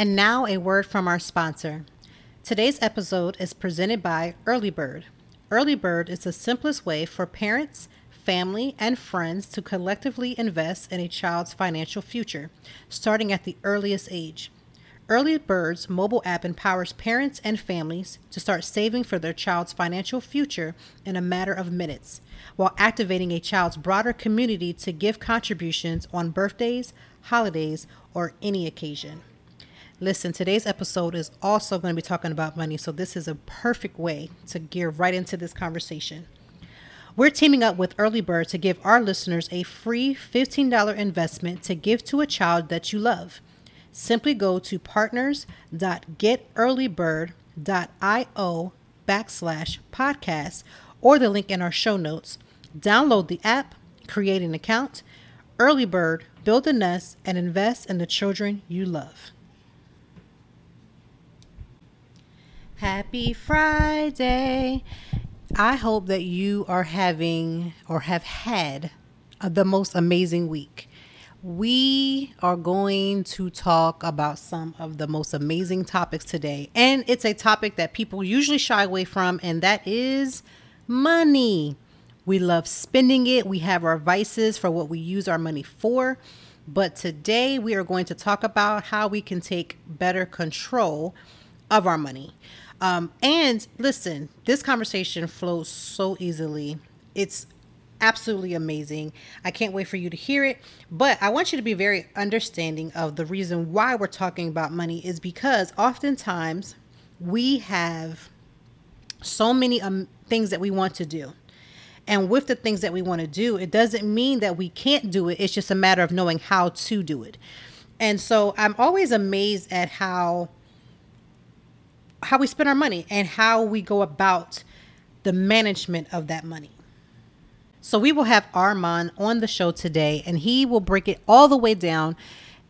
And now, a word from our sponsor. Today's episode is presented by Early Bird. Early Bird is the simplest way for parents, family, and friends to collectively invest in a child's financial future, starting at the earliest age. Early Bird's mobile app empowers parents and families to start saving for their child's financial future in a matter of minutes, while activating a child's broader community to give contributions on birthdays, holidays, or any occasion. Listen, today's episode is also going to be talking about money, so this is a perfect way to gear right into this conversation. We're teaming up with Early Bird to give our listeners a free $15 investment to give to a child that you love. Simply go to partners.getearlybird.io backslash podcast or the link in our show notes. Download the app, create an account, Early Bird, build a nest, and invest in the children you love. Happy Friday. I hope that you are having or have had the most amazing week. We are going to talk about some of the most amazing topics today. And it's a topic that people usually shy away from, and that is money. We love spending it, we have our vices for what we use our money for. But today we are going to talk about how we can take better control of our money. Um, and listen, this conversation flows so easily. It's absolutely amazing. I can't wait for you to hear it. But I want you to be very understanding of the reason why we're talking about money is because oftentimes we have so many um, things that we want to do. And with the things that we want to do, it doesn't mean that we can't do it. It's just a matter of knowing how to do it. And so I'm always amazed at how how we spend our money and how we go about the management of that money. So we will have Armand on the show today and he will break it all the way down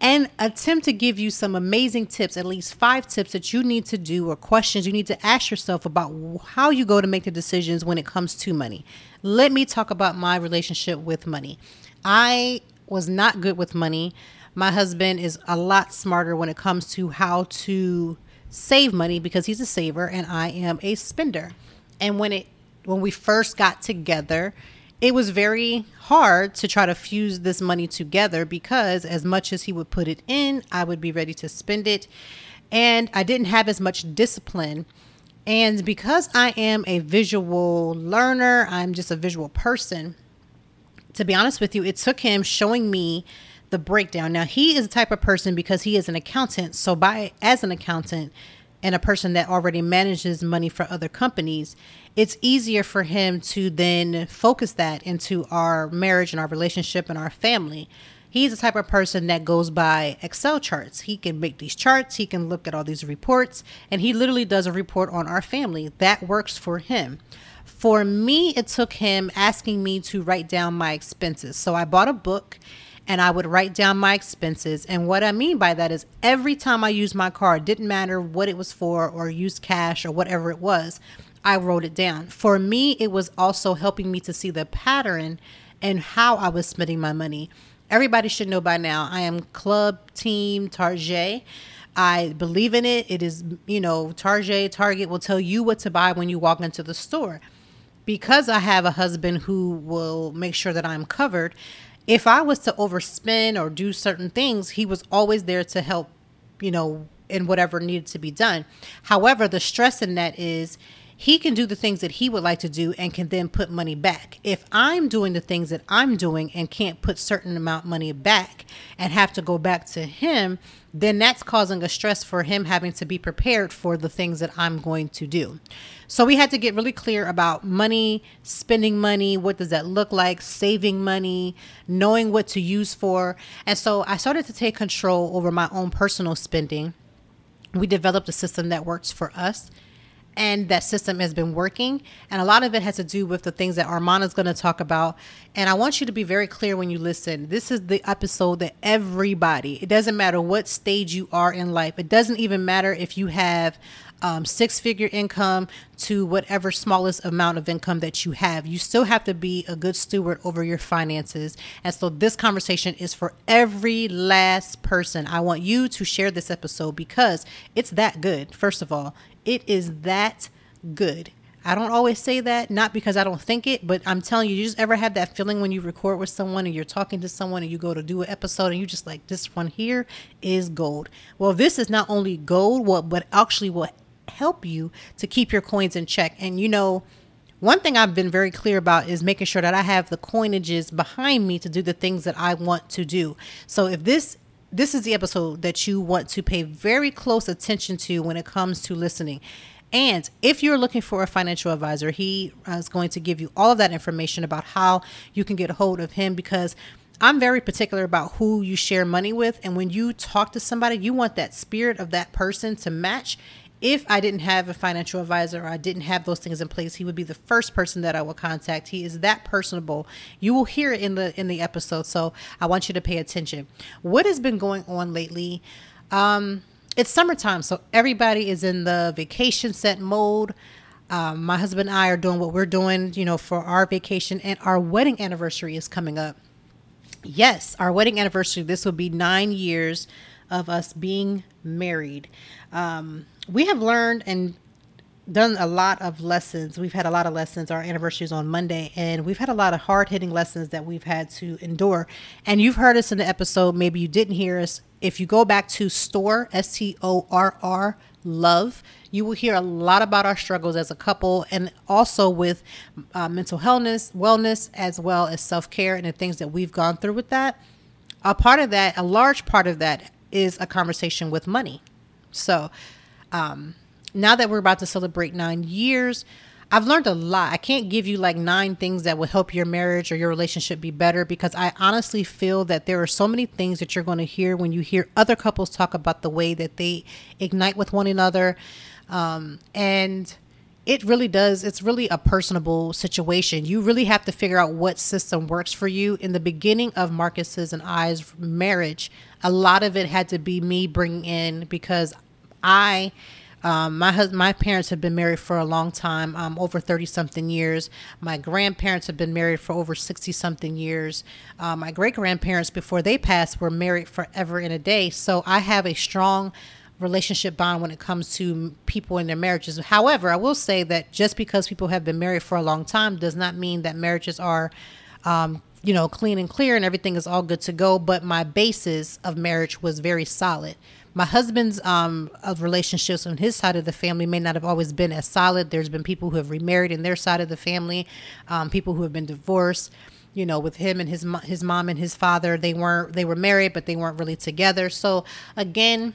and attempt to give you some amazing tips, at least five tips that you need to do or questions you need to ask yourself about how you go to make the decisions when it comes to money. Let me talk about my relationship with money. I was not good with money. My husband is a lot smarter when it comes to how to save money because he's a saver and I am a spender. And when it when we first got together, it was very hard to try to fuse this money together because as much as he would put it in, I would be ready to spend it. And I didn't have as much discipline. And because I am a visual learner, I'm just a visual person. To be honest with you, it took him showing me the breakdown. Now, he is the type of person because he is an accountant. So, by as an accountant and a person that already manages money for other companies, it's easier for him to then focus that into our marriage and our relationship and our family. He's the type of person that goes by Excel charts. He can make these charts, he can look at all these reports, and he literally does a report on our family. That works for him. For me, it took him asking me to write down my expenses. So I bought a book and I would write down my expenses. And what I mean by that is every time I used my card, didn't matter what it was for or used cash or whatever it was, I wrote it down. For me, it was also helping me to see the pattern and how I was spending my money. Everybody should know by now I am club team Target. I believe in it. It is, you know, Target, Target will tell you what to buy when you walk into the store. Because I have a husband who will make sure that I'm covered, if I was to overspend or do certain things, he was always there to help, you know, in whatever needed to be done. However, the stress in that is he can do the things that he would like to do and can then put money back. If I'm doing the things that I'm doing and can't put certain amount money back and have to go back to him, then that's causing a stress for him having to be prepared for the things that I'm going to do. So we had to get really clear about money, spending money, what does that look like, saving money, knowing what to use for. And so I started to take control over my own personal spending. We developed a system that works for us and that system has been working. And a lot of it has to do with the things that Armand is going to talk about. And I want you to be very clear when you listen. This is the episode that everybody, it doesn't matter what stage you are in life, it doesn't even matter if you have um, six figure income to whatever smallest amount of income that you have. You still have to be a good steward over your finances. And so this conversation is for every last person. I want you to share this episode because it's that good, first of all. It is that good. I don't always say that, not because I don't think it, but I'm telling you, you just ever have that feeling when you record with someone and you're talking to someone and you go to do an episode and you just like, this one here is gold. Well, this is not only gold, well, but actually will help you to keep your coins in check. And you know, one thing I've been very clear about is making sure that I have the coinages behind me to do the things that I want to do. So if this this is the episode that you want to pay very close attention to when it comes to listening. And if you're looking for a financial advisor, he uh, is going to give you all of that information about how you can get a hold of him because I'm very particular about who you share money with. And when you talk to somebody, you want that spirit of that person to match if I didn't have a financial advisor or I didn't have those things in place, he would be the first person that I will contact. He is that personable. You will hear it in the in the episode, so I want you to pay attention. What has been going on lately? Um, it's summertime, so everybody is in the vacation set mode. Um, my husband and I are doing what we're doing, you know, for our vacation, and our wedding anniversary is coming up. Yes, our wedding anniversary. This will be nine years of us being married. Um, we have learned and done a lot of lessons. We've had a lot of lessons. Our anniversary is on Monday, and we've had a lot of hard hitting lessons that we've had to endure. And you've heard us in the episode. Maybe you didn't hear us. If you go back to store, S T O R R, love, you will hear a lot about our struggles as a couple and also with uh, mental wellness, wellness, as well as self care and the things that we've gone through with that. A part of that, a large part of that, is a conversation with money. So, um, now that we're about to celebrate nine years, I've learned a lot. I can't give you like nine things that will help your marriage or your relationship be better because I honestly feel that there are so many things that you're going to hear when you hear other couples talk about the way that they ignite with one another. Um, and it really does. It's really a personable situation. You really have to figure out what system works for you. In the beginning of Marcus's and I's marriage, a lot of it had to be me bringing in because I, um, my husband, my parents have been married for a long time, um, over thirty something years. My grandparents have been married for over sixty something years. Uh, my great grandparents, before they passed, were married forever and a day. So I have a strong relationship bond when it comes to people in their marriages. However, I will say that just because people have been married for a long time does not mean that marriages are um, you know, clean and clear and everything is all good to go. But my basis of marriage was very solid. My husband's um, of relationships on his side of the family may not have always been as solid. There's been people who have remarried in their side of the family, um, people who have been divorced. You know, with him and his his mom and his father, they weren't they were married, but they weren't really together. So again,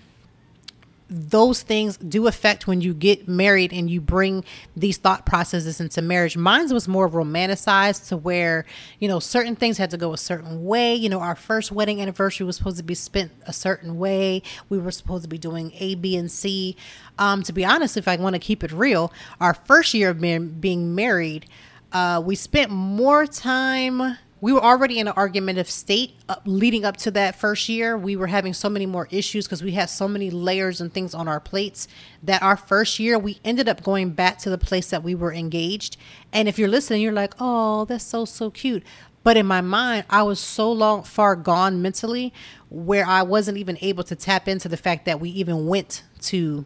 those things do affect when you get married and you bring these thought processes into marriage. Mine was more romanticized to where, you know, certain things had to go a certain way. You know, our first wedding anniversary was supposed to be spent a certain way. We were supposed to be doing A, B, and C. Um, to be honest, if I want to keep it real, our first year of being, being married, uh, we spent more time we were already in an argumentative state uh, leading up to that first year. We were having so many more issues because we had so many layers and things on our plates that our first year we ended up going back to the place that we were engaged. And if you're listening, you're like, "Oh, that's so so cute." But in my mind, I was so long far gone mentally where I wasn't even able to tap into the fact that we even went to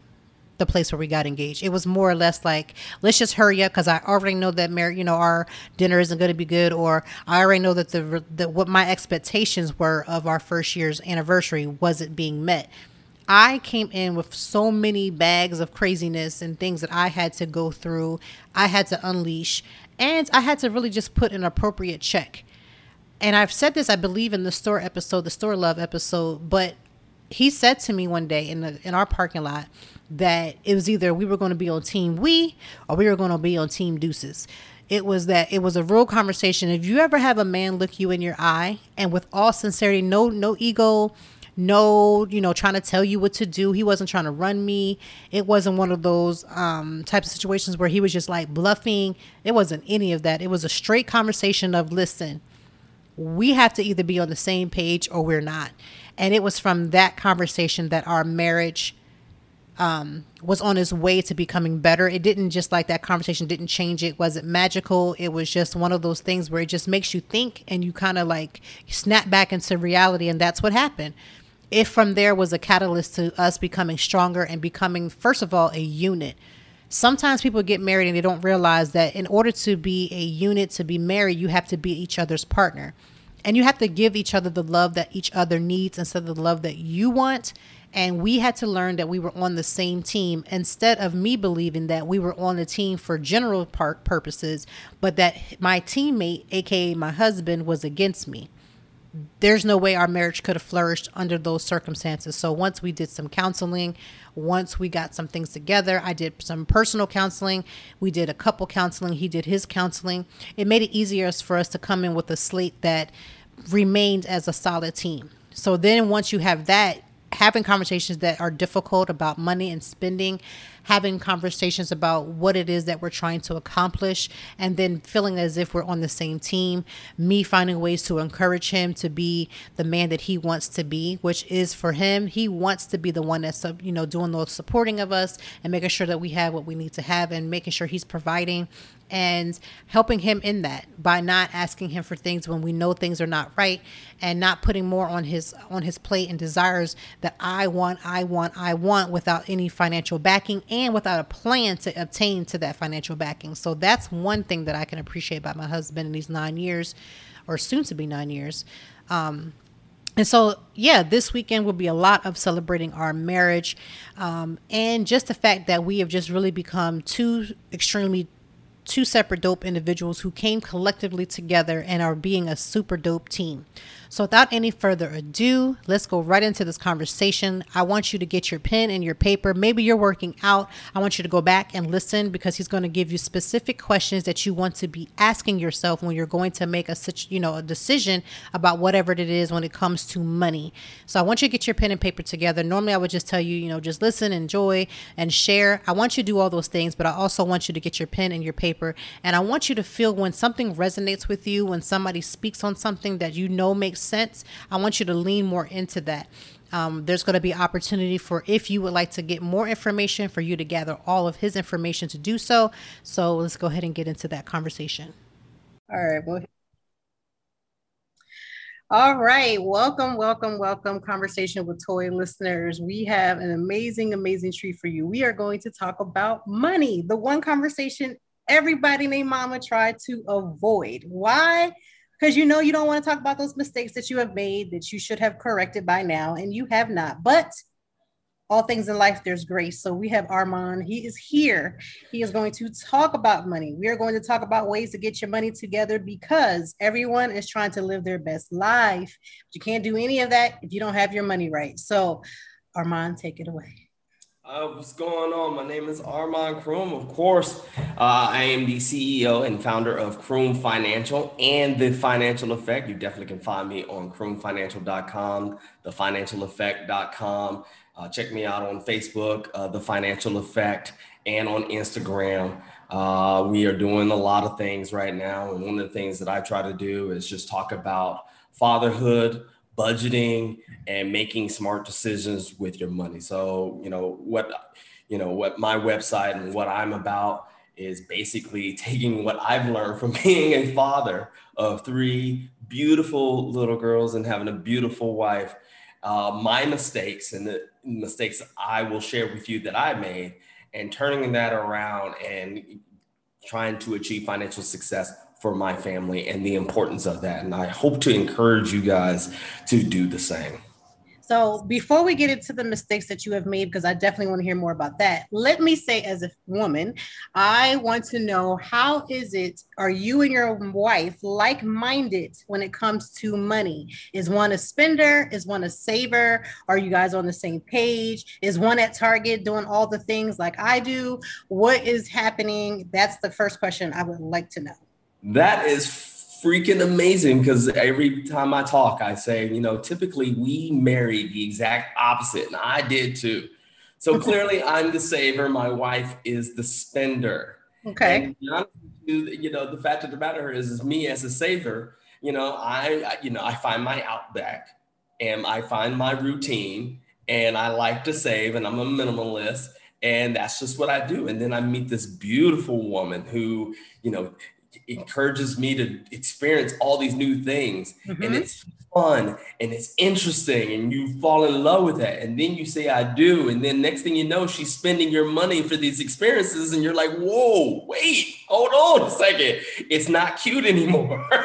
the place where we got engaged. It was more or less like, let's just hurry up because I already know that Mary, you know our dinner isn't going to be good, or I already know that the, the what my expectations were of our first year's anniversary wasn't being met. I came in with so many bags of craziness and things that I had to go through, I had to unleash, and I had to really just put an appropriate check. And I've said this, I believe, in the store episode, the store love episode, but he said to me one day in the in our parking lot that it was either we were going to be on team we or we were going to be on team deuces. It was that it was a real conversation. If you ever have a man look you in your eye and with all sincerity no no ego no you know trying to tell you what to do he wasn't trying to run me. It wasn't one of those um types of situations where he was just like bluffing. It wasn't any of that. It was a straight conversation of listen we have to either be on the same page or we're not. And it was from that conversation that our marriage um, was on his way to becoming better. It didn't just like that conversation didn't change it. Wasn't magical. It was just one of those things where it just makes you think and you kind of like snap back into reality. And that's what happened. If from there was a catalyst to us becoming stronger and becoming, first of all, a unit. Sometimes people get married and they don't realize that in order to be a unit, to be married, you have to be each other's partner and you have to give each other the love that each other needs instead of the love that you want and we had to learn that we were on the same team instead of me believing that we were on the team for general part purposes but that my teammate aka my husband was against me there's no way our marriage could have flourished under those circumstances. So once we did some counseling, once we got some things together, I did some personal counseling. We did a couple counseling. He did his counseling. It made it easier for us to come in with a slate that remained as a solid team. So then once you have that, having conversations that are difficult about money and spending, having conversations about what it is that we're trying to accomplish, and then feeling as if we're on the same team. Me finding ways to encourage him to be the man that he wants to be, which is for him, he wants to be the one that's, uh, you know, doing the supporting of us and making sure that we have what we need to have and making sure he's providing and helping him in that by not asking him for things when we know things are not right and not putting more on his on his plate and desires that I want, I want, I want without any financial backing and without a plan to obtain to that financial backing. So that's one thing that I can appreciate about my husband in these 9 years or soon to be 9 years. Um, and so, yeah, this weekend will be a lot of celebrating our marriage um, and just the fact that we have just really become two extremely two separate dope individuals who came collectively together and are being a super dope team. So, without any further ado, let's go right into this conversation. I want you to get your pen and your paper. Maybe you're working out. I want you to go back and listen because he's going to give you specific questions that you want to be asking yourself when you're going to make a such, you know, a decision about whatever it is when it comes to money. So, I want you to get your pen and paper together. Normally, I would just tell you, you know, just listen, enjoy, and share. I want you to do all those things, but I also want you to get your pen and your paper. And I want you to feel when something resonates with you, when somebody speaks on something that you know makes sense, I want you to lean more into that. Um, there's going to be opportunity for if you would like to get more information for you to gather all of his information to do so. So let's go ahead and get into that conversation. All right. Well, all right. Welcome, welcome, welcome. Conversation with Toy listeners. We have an amazing, amazing treat for you. We are going to talk about money, the one conversation everybody named Mama tried to avoid. Why? because you know you don't want to talk about those mistakes that you have made that you should have corrected by now, and you have not. But all things in life, there's grace. So we have Armand. He is here. He is going to talk about money. We are going to talk about ways to get your money together because everyone is trying to live their best life. But you can't do any of that if you don't have your money right. So, Armand, take it away. Uh, what's going on? My name is Armand Kroom. Of course, uh, I am the CEO and founder of Kroom Financial and The Financial Effect. You definitely can find me on kroomfinancial.com, thefinancialeffect.com. Uh, check me out on Facebook, uh, The Financial Effect, and on Instagram. Uh, we are doing a lot of things right now. And one of the things that I try to do is just talk about fatherhood, budgeting and making smart decisions with your money. So, you know, what you know, what my website and what I'm about is basically taking what I've learned from being a father of three beautiful little girls and having a beautiful wife, uh, my mistakes and the mistakes I will share with you that I made, and turning that around and trying to achieve financial success for my family and the importance of that. And I hope to encourage you guys to do the same. So before we get into the mistakes that you have made, because I definitely want to hear more about that, let me say as a woman, I want to know how is it, are you and your wife like-minded when it comes to money? Is one a spender? Is one a saver? Are you guys on the same page? Is one at Target doing all the things like I do? What is happening? That's the first question I would like to know. That is freaking amazing because every time I talk, I say, you know, typically we marry the exact opposite, and I did too. So clearly, I'm the saver. My wife is the spender. Okay. And, you know, the fact of the matter is, is me as a saver. You know, I, you know, I find my outback, and I find my routine, and I like to save, and I'm a minimalist, and that's just what I do. And then I meet this beautiful woman who, you know, encourages me to experience all these new things. Mm-hmm. and it's fun and it's interesting and you fall in love with that. And then you say i do. And then next thing you know she's spending your money for these experiences and you're like whoa wait hold on a second. It's not cute anymore.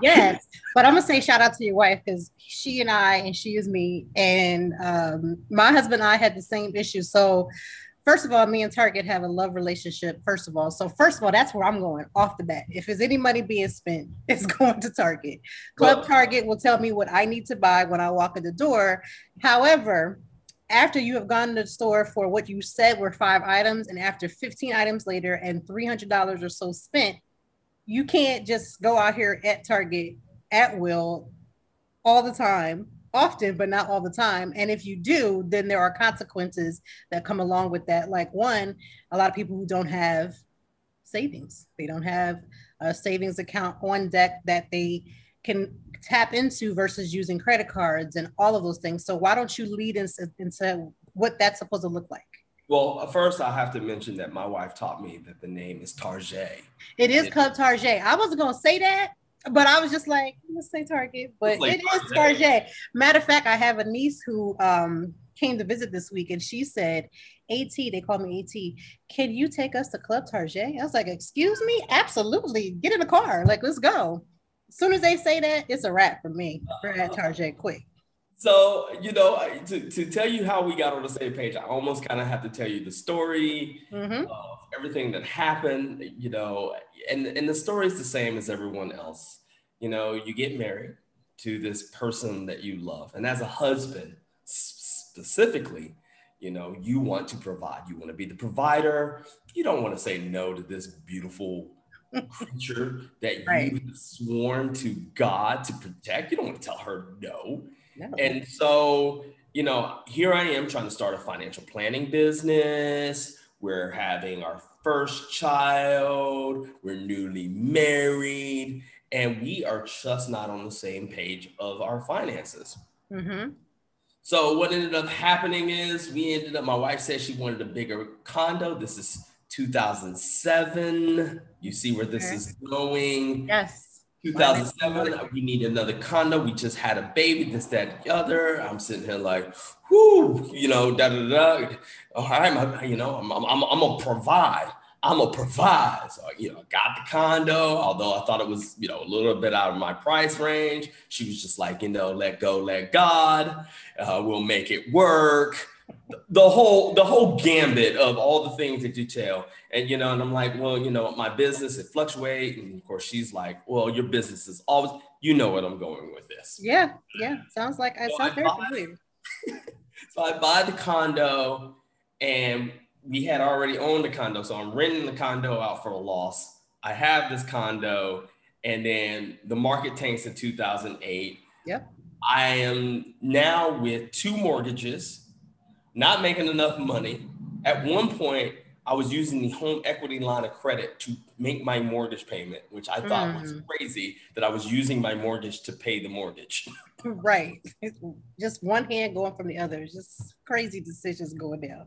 Yes. But i'm gonna say shout out to your wife because she and i and she is me. And um, my husband and i had the same issue. So first of all, me and Target have a love relationship. First of all, so first of all, that's where I'm going off the bat. If there's any money being spent, it's going to Target. Club well, Target will tell me what I need to buy when I walk in the door. However, after you have gone to the store for what you said were five items, and after 15 items later and $300 or so spent, you can't just go out here at Target at will all the time often, but not all the time. And if you do, then there are consequences that come along with that. Like one, a lot of people who don't have savings, they don't have a savings account on deck that they can tap into versus using credit cards and all of those things. So why don't you lead into, into what that's supposed to look like? Well, first I have to mention that my wife taught me that the name is Tarjay. It is called Tarjay. I wasn't gonna say that, but I was just like, let's say Target, but like it is Target. Matter of fact, I have a niece who um, came to visit this week, and she said, "At, they call me At. Can you take us to Club Target?" I was like, "Excuse me, absolutely. Get in the car, like let's go." As soon as they say that, it's a wrap for me. We're at Target quick. So, you know, to, to tell you how we got on the same page, I almost kind of have to tell you the story mm-hmm. of everything that happened, you know, and, and the story is the same as everyone else. You know, you get married to this person that you love. And as a husband, specifically, you know, you want to provide, you want to be the provider. You don't want to say no to this beautiful creature that right. you sworn to God to protect. You don't want to tell her no. No. And so, you know, here I am trying to start a financial planning business. We're having our first child. We're newly married. And we are just not on the same page of our finances. Mm-hmm. So, what ended up happening is we ended up, my wife said she wanted a bigger condo. This is 2007. You see where this is going. Yes. 2007, we need another condo. We just had a baby, this, that, the other. I'm sitting here like, whoo, you know, da da da. All right, you know, I'm, I'm, I'm, I'm gonna provide. I'm gonna provide. So, you know, got the condo, although I thought it was, you know, a little bit out of my price range. She was just like, you know, let go, let God. Uh, we'll make it work the whole the whole gambit of all the things that you tell and you know and i'm like well you know my business it fluctuates and of course she's like well your business is always you know what i'm going with this yeah yeah sounds like i so sounds very familiar so i buy the condo and we had already owned the condo so i'm renting the condo out for a loss i have this condo and then the market tanks in 2008 yep i am now with two mortgages not making enough money. At one point, I was using the home equity line of credit to make my mortgage payment, which I thought mm. was crazy that I was using my mortgage to pay the mortgage. right. Just one hand going from the other. Just crazy decisions going down.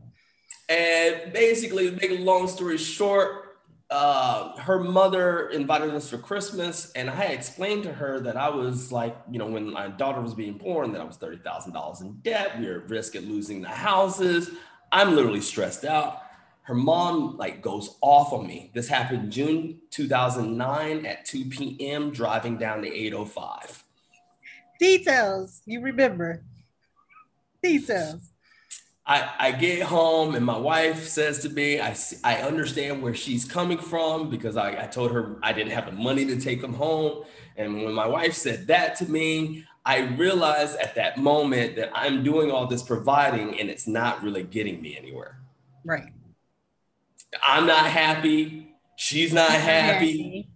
And basically, make a long story short, uh, her mother invited us for Christmas, and I explained to her that I was like, you know, when my daughter was being born, that I was thirty thousand dollars in debt. We were at risk of losing the houses. I'm literally stressed out. Her mom like goes off on me. This happened June 2009 at 2 p.m. driving down the 805. Details you remember. Details. I, I get home and my wife says to me, I, I understand where she's coming from because I, I told her I didn't have the money to take them home. And when my wife said that to me, I realized at that moment that I'm doing all this providing and it's not really getting me anywhere. Right. I'm not happy. She's not happy.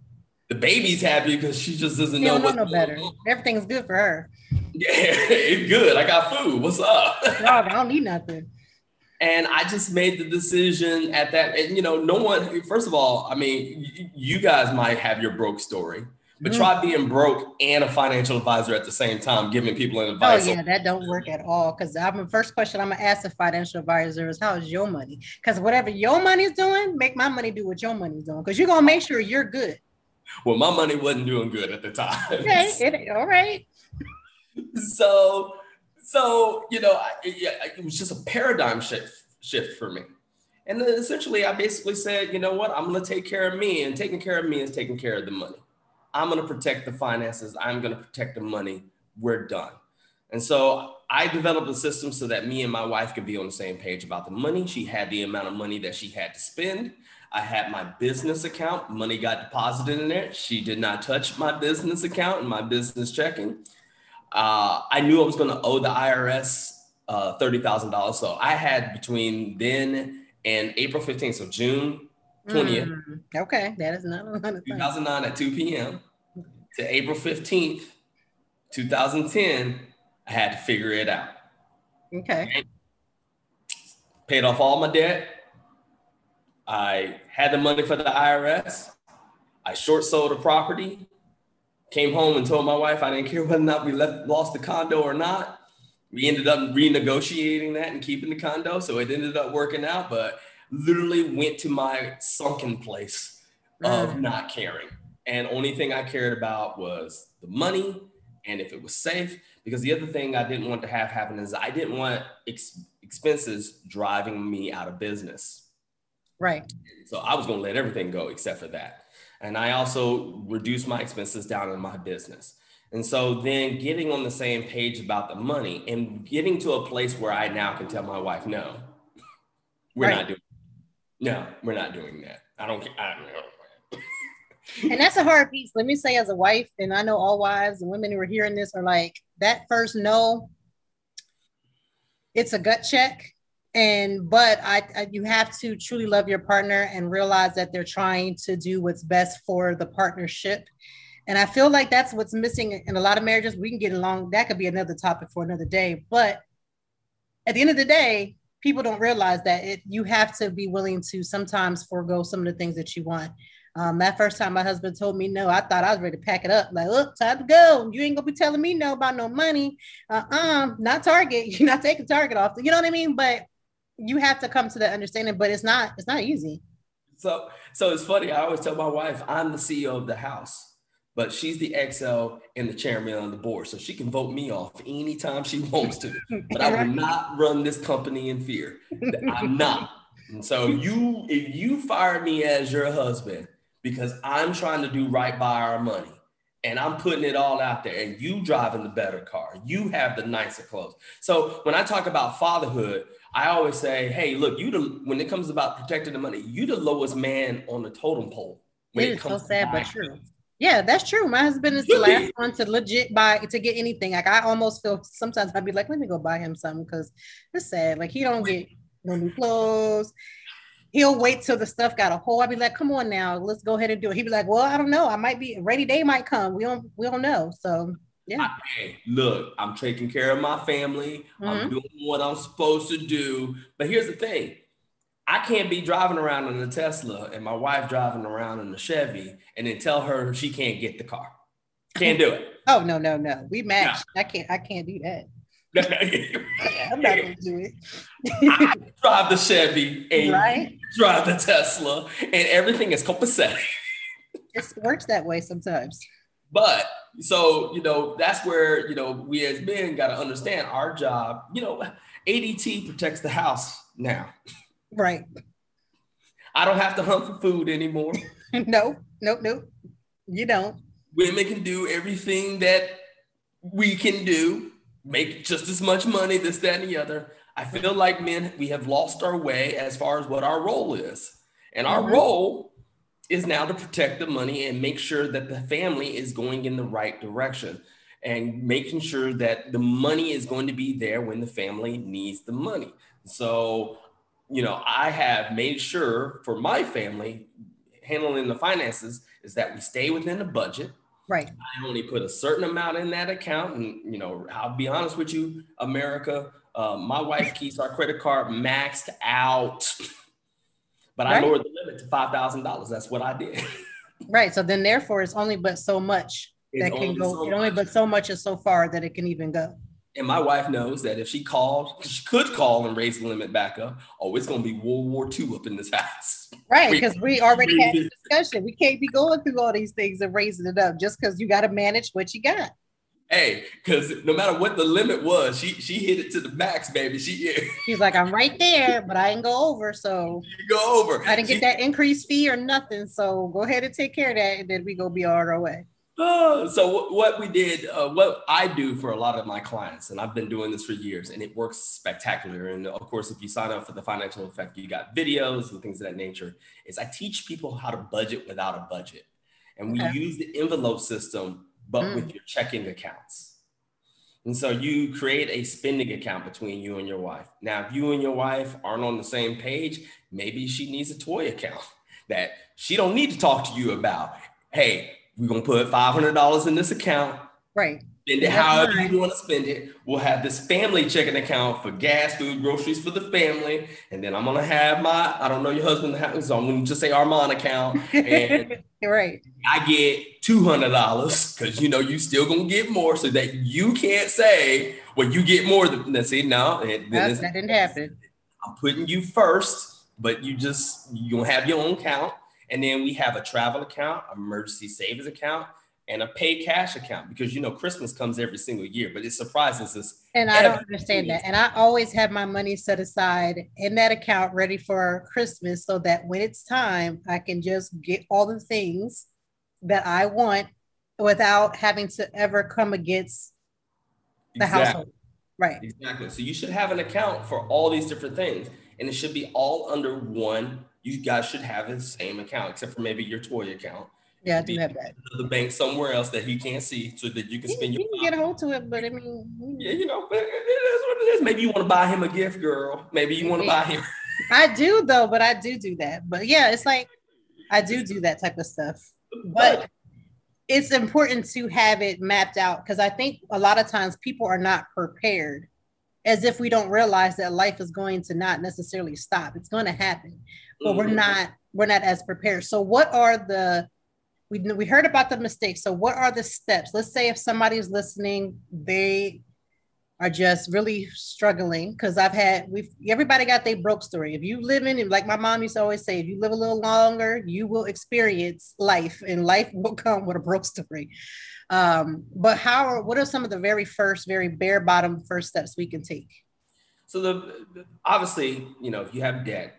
The baby's happy because she just doesn't know what. No better. Everything's good for her. Yeah, it's good. I got food. What's up? I don't need nothing. And I just made the decision at that. And you know, no one. First of all, I mean, you guys might have your broke story but mm. try being broke and a financial advisor at the same time, giving people an advice. Oh yeah, that don't work at all. Because I'm the first question I'm gonna ask a financial advisor is how is your money? Because whatever your money's doing, make my money do what your money's doing. Because you're gonna make sure you're good. Well, my money wasn't doing good at the time. Okay, it, all right. so, so you know, I, it, it was just a paradigm shift shift for me. And essentially, I basically said, you know what, I'm going to take care of me, and taking care of me is taking care of the money. I'm going to protect the finances. I'm going to protect the money. We're done. And so I developed a system so that me and my wife could be on the same page about the money. She had the amount of money that she had to spend. I had my business account. Money got deposited in there. She did not touch my business account and my business checking. Uh, I knew I was going to owe the IRS uh, $30,000. So I had between then and April 15th, so June 20th. Mm, okay, that is not a lot of 2009 at 2 p.m. to April 15th, 2010. I had to figure it out. Okay. okay. Paid off all my debt. I had the money for the IRS. I short sold a property. Came home and told my wife I didn't care whether or not we left lost the condo or not. We ended up renegotiating that and keeping the condo, so it ended up working out. But literally went to my sunken place of mm. not caring. And only thing I cared about was the money and if it was safe. Because the other thing I didn't want to have happen is I didn't want ex- expenses driving me out of business. Right. So I was going to let everything go except for that. And I also reduced my expenses down in my business. And so then getting on the same page about the money and getting to a place where I now can tell my wife, no, we're right. not doing no, we're not doing that. I don't. I don't know. and that's a hard piece. Let me say, as a wife, and I know all wives and women who are hearing this are like that first no. It's a gut check, and but I, I you have to truly love your partner and realize that they're trying to do what's best for the partnership. And I feel like that's what's missing in a lot of marriages. We can get along. That could be another topic for another day. But at the end of the day, people don't realize that it you have to be willing to sometimes forego some of the things that you want. Um, that first time my husband told me no, I thought I was ready to pack it up. Like, look, time to go. You ain't gonna be telling me no about no money. Uh-uh, not Target. You're not taking Target off. You know what I mean? But you have to come to the understanding. But it's not. It's not easy. So, so it's funny. I always tell my wife, I'm the CEO of the house but she's the XL and the chairman on the board. So she can vote me off anytime she wants to. But I will not run this company in fear. I'm not. And so you, if you fire me as your husband because I'm trying to do right by our money and I'm putting it all out there and you driving the better car, you have the nicer clothes. So when I talk about fatherhood, I always say, hey, look, you the when it comes about protecting the money, you the lowest man on the totem pole. When it, it comes so sad, but true. Yeah, that's true. My husband is the last one to legit buy to get anything. Like I almost feel sometimes I'd be like, let me go buy him something because it's sad. Like he don't get no new clothes. He'll wait till the stuff got a hole. I'd be like, come on now, let's go ahead and do it. He'd be like, well, I don't know. I might be ready day might come. We don't we don't know. So yeah. Hey, look, I'm taking care of my family. Mm-hmm. I'm doing what I'm supposed to do. But here's the thing I can't be driving around in a Tesla and my wife driving around in a Chevy and then tell her she can't get the car. Can't do it. oh no, no, no. We match. No. I can't I can't do that. I'm not gonna do it. I drive the Chevy and right? drive the Tesla and everything is copacetic. it works that way sometimes. But so you know that's where you know we as men got to understand our job. You know, ADT protects the house now. Right. I don't have to hunt for food anymore. no, no, no. You don't. Women can do everything that we can do. make just as much money, this, that, and the other. I feel like men, we have lost our way as far as what our role is. And our mm-hmm. role is now to protect the money and make sure that the family is going in the right direction and making sure that the money is going to be there when the family needs the money. So, you know, I have made sure for my family handling the finances is that we stay within the budget. Right. I only put a certain amount in that account. And, you know, I'll be honest with you, America, uh, my wife keeps our credit card maxed out. but right. I lowered the limit to $5,000. That's what I did. right. So then, therefore, it's only but so much it's that can go. So it only but so much is so far that it can even go. And my wife knows that if she called, she could call and raise the limit back up. Oh, it's going to be World War II up in this house. Right, because we already had a discussion. We can't be going through all these things and raising it up just because you got to manage what you got. Hey, because no matter what the limit was, she she hit it to the max, baby. She she's like, I'm right there, but I didn't go over. So you go over. I didn't get she, that increased fee or nothing. So go ahead and take care of that, and then we go be on our way. Uh, so what we did, uh, what I do for a lot of my clients, and I've been doing this for years, and it works spectacular. And of course, if you sign up for the financial effect, you got videos and things of that nature. Is I teach people how to budget without a budget, and we okay. use the envelope system, but mm. with your checking accounts. And so you create a spending account between you and your wife. Now, if you and your wife aren't on the same page, maybe she needs a toy account that she don't need to talk to you about. Hey, we're gonna put five hundred dollars in this account. Right. Spend it however you want to spend it. We'll have this family checking account for gas, food, groceries for the family, and then I'm gonna have my I don't know your husband, so I'm gonna just say Armand account, and right. I get two hundred dollars because you know you still gonna get more, so that you can't say well you get more than that. See, no, that, that didn't happen. I'm putting you first, but you just you gonna have your own account. and then we have a travel account, emergency savings account, and a paid cash account because you know Christmas comes every single year, but it surprises us. And I don't understand that. And I always have my money set aside in that account ready for Christmas so that when it's time, I can just get all the things that I want without having to ever come against the exactly. household. Right. Exactly. So you should have an account for all these different things, and it should be all under one you guys should have the same account, except for maybe your toy account. Yeah, I do have that. The bank somewhere else that he can't see, so that you can spend your. You can get a hold to it, but I mean. Yeah, you know, it is what it is. Maybe you want to buy him a gift, girl. Maybe you want to buy him. I do though, but I do do that. But yeah, it's like I do do that type of stuff. But it's important to have it mapped out because I think a lot of times people are not prepared as if we don't realize that life is going to not necessarily stop. It's going to happen but we're mm-hmm. not we're not as prepared. So what are the we we heard about the mistakes. So what are the steps? Let's say if somebody's listening, they are just really struggling because I've had we've everybody got their broke story. If you live in like my mom used to always say, if you live a little longer, you will experience life, and life will come with a broke story. Um, but how are what are some of the very first, very bare bottom first steps we can take? So the obviously, you know, if you have debt,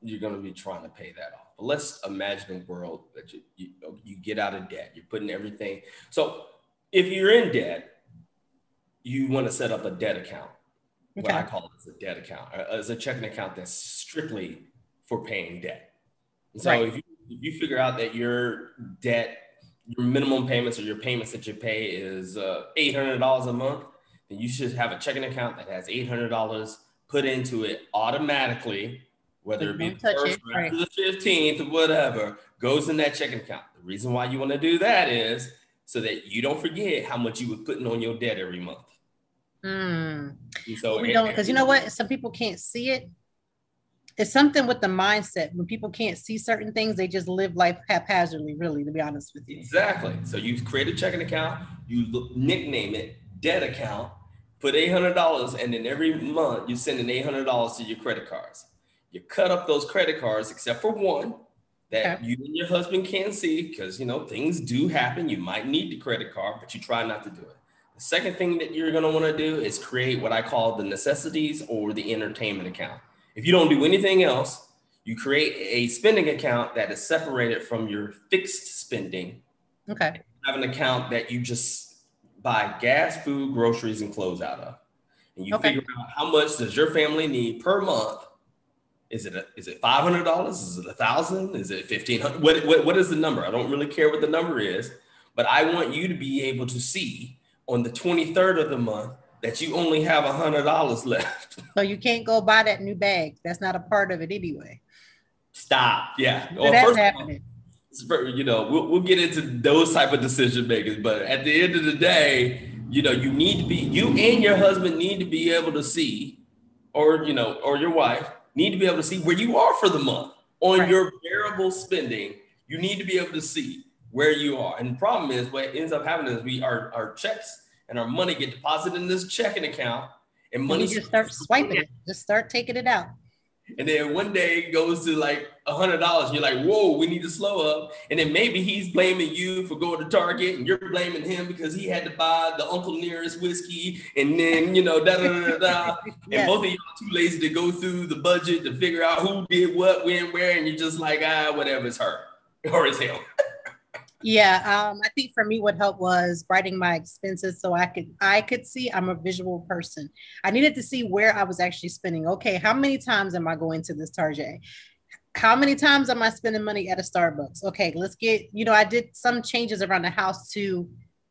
you're going to be trying to pay that off. Let's imagine a world that you, you, you get out of debt. You're putting everything. So if you're in debt, you want to set up a debt account. Okay. What I call it is a debt account, uh, as a checking account that's strictly for paying debt. so right. if, you, if you figure out that your debt, your minimum payments or your payments that you pay is uh, $800 a month, then you should have a checking account that has $800 put into it automatically whether it be the first it, right. the 15th or whatever, goes in that checking account. The reason why you want to do that is so that you don't forget how much you were putting on your debt every month. Mm. So we don't because you know what? Some people can't see it. It's something with the mindset. When people can't see certain things, they just live life haphazardly, really, to be honest with you. Exactly. So you create a checking account, you look, nickname it debt account, put $800, and then every month you send an $800 to your credit cards you cut up those credit cards except for one that okay. you and your husband can't see because you know things do happen. You might need the credit card, but you try not to do it. The second thing that you're going to want to do is create what I call the necessities or the entertainment account. If you don't do anything else, you create a spending account that is separated from your fixed spending. Okay. Have an account that you just buy gas, food, groceries, and clothes out of. And you okay. figure out how much does your family need per month. Is it a, is it five hundred dollars? Is it a thousand? Is it fifteen hundred? What, what what is the number? I don't really care what the number is, but I want you to be able to see on the twenty third of the month that you only have a hundred dollars left. So you can't go buy that new bag. That's not a part of it anyway. Stop. Yeah. So well, that's happening. All, you know, we'll, we'll get into those type of decision makers, but at the end of the day, you know, you need to be you and your husband need to be able to see, or you know, or your wife need to be able to see where you are for the month on right. your variable spending. You need to be able to see where you are. And the problem is what ends up happening is we our, our checks and our money get deposited in this checking account, and money just start swiping it, just start taking it out. And then one day it goes to like a hundred dollars. You're like, whoa, we need to slow up. And then maybe he's blaming you for going to Target, and you're blaming him because he had to buy the Uncle Nearest whiskey, and then you know, da da da da. yes. And both of y'all too lazy to go through the budget to figure out who did what, when, where, and you're just like, ah, whatever, it's her or it's him. Yeah, um, I think for me, what helped was writing my expenses so I could I could see. I'm a visual person. I needed to see where I was actually spending. Okay, how many times am I going to this Target? How many times am I spending money at a Starbucks? Okay, let's get. You know, I did some changes around the house to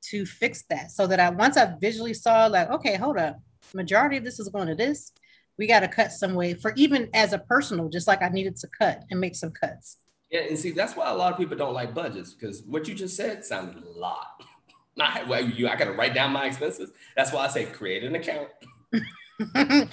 to fix that so that I once I visually saw like, okay, hold up, majority of this is going to this. We got to cut some way for even as a personal, just like I needed to cut and make some cuts. Yeah, and see, that's why a lot of people don't like budgets because what you just said sounded a lot. Not well, you. I got to write down my expenses. That's why I say create an account. and,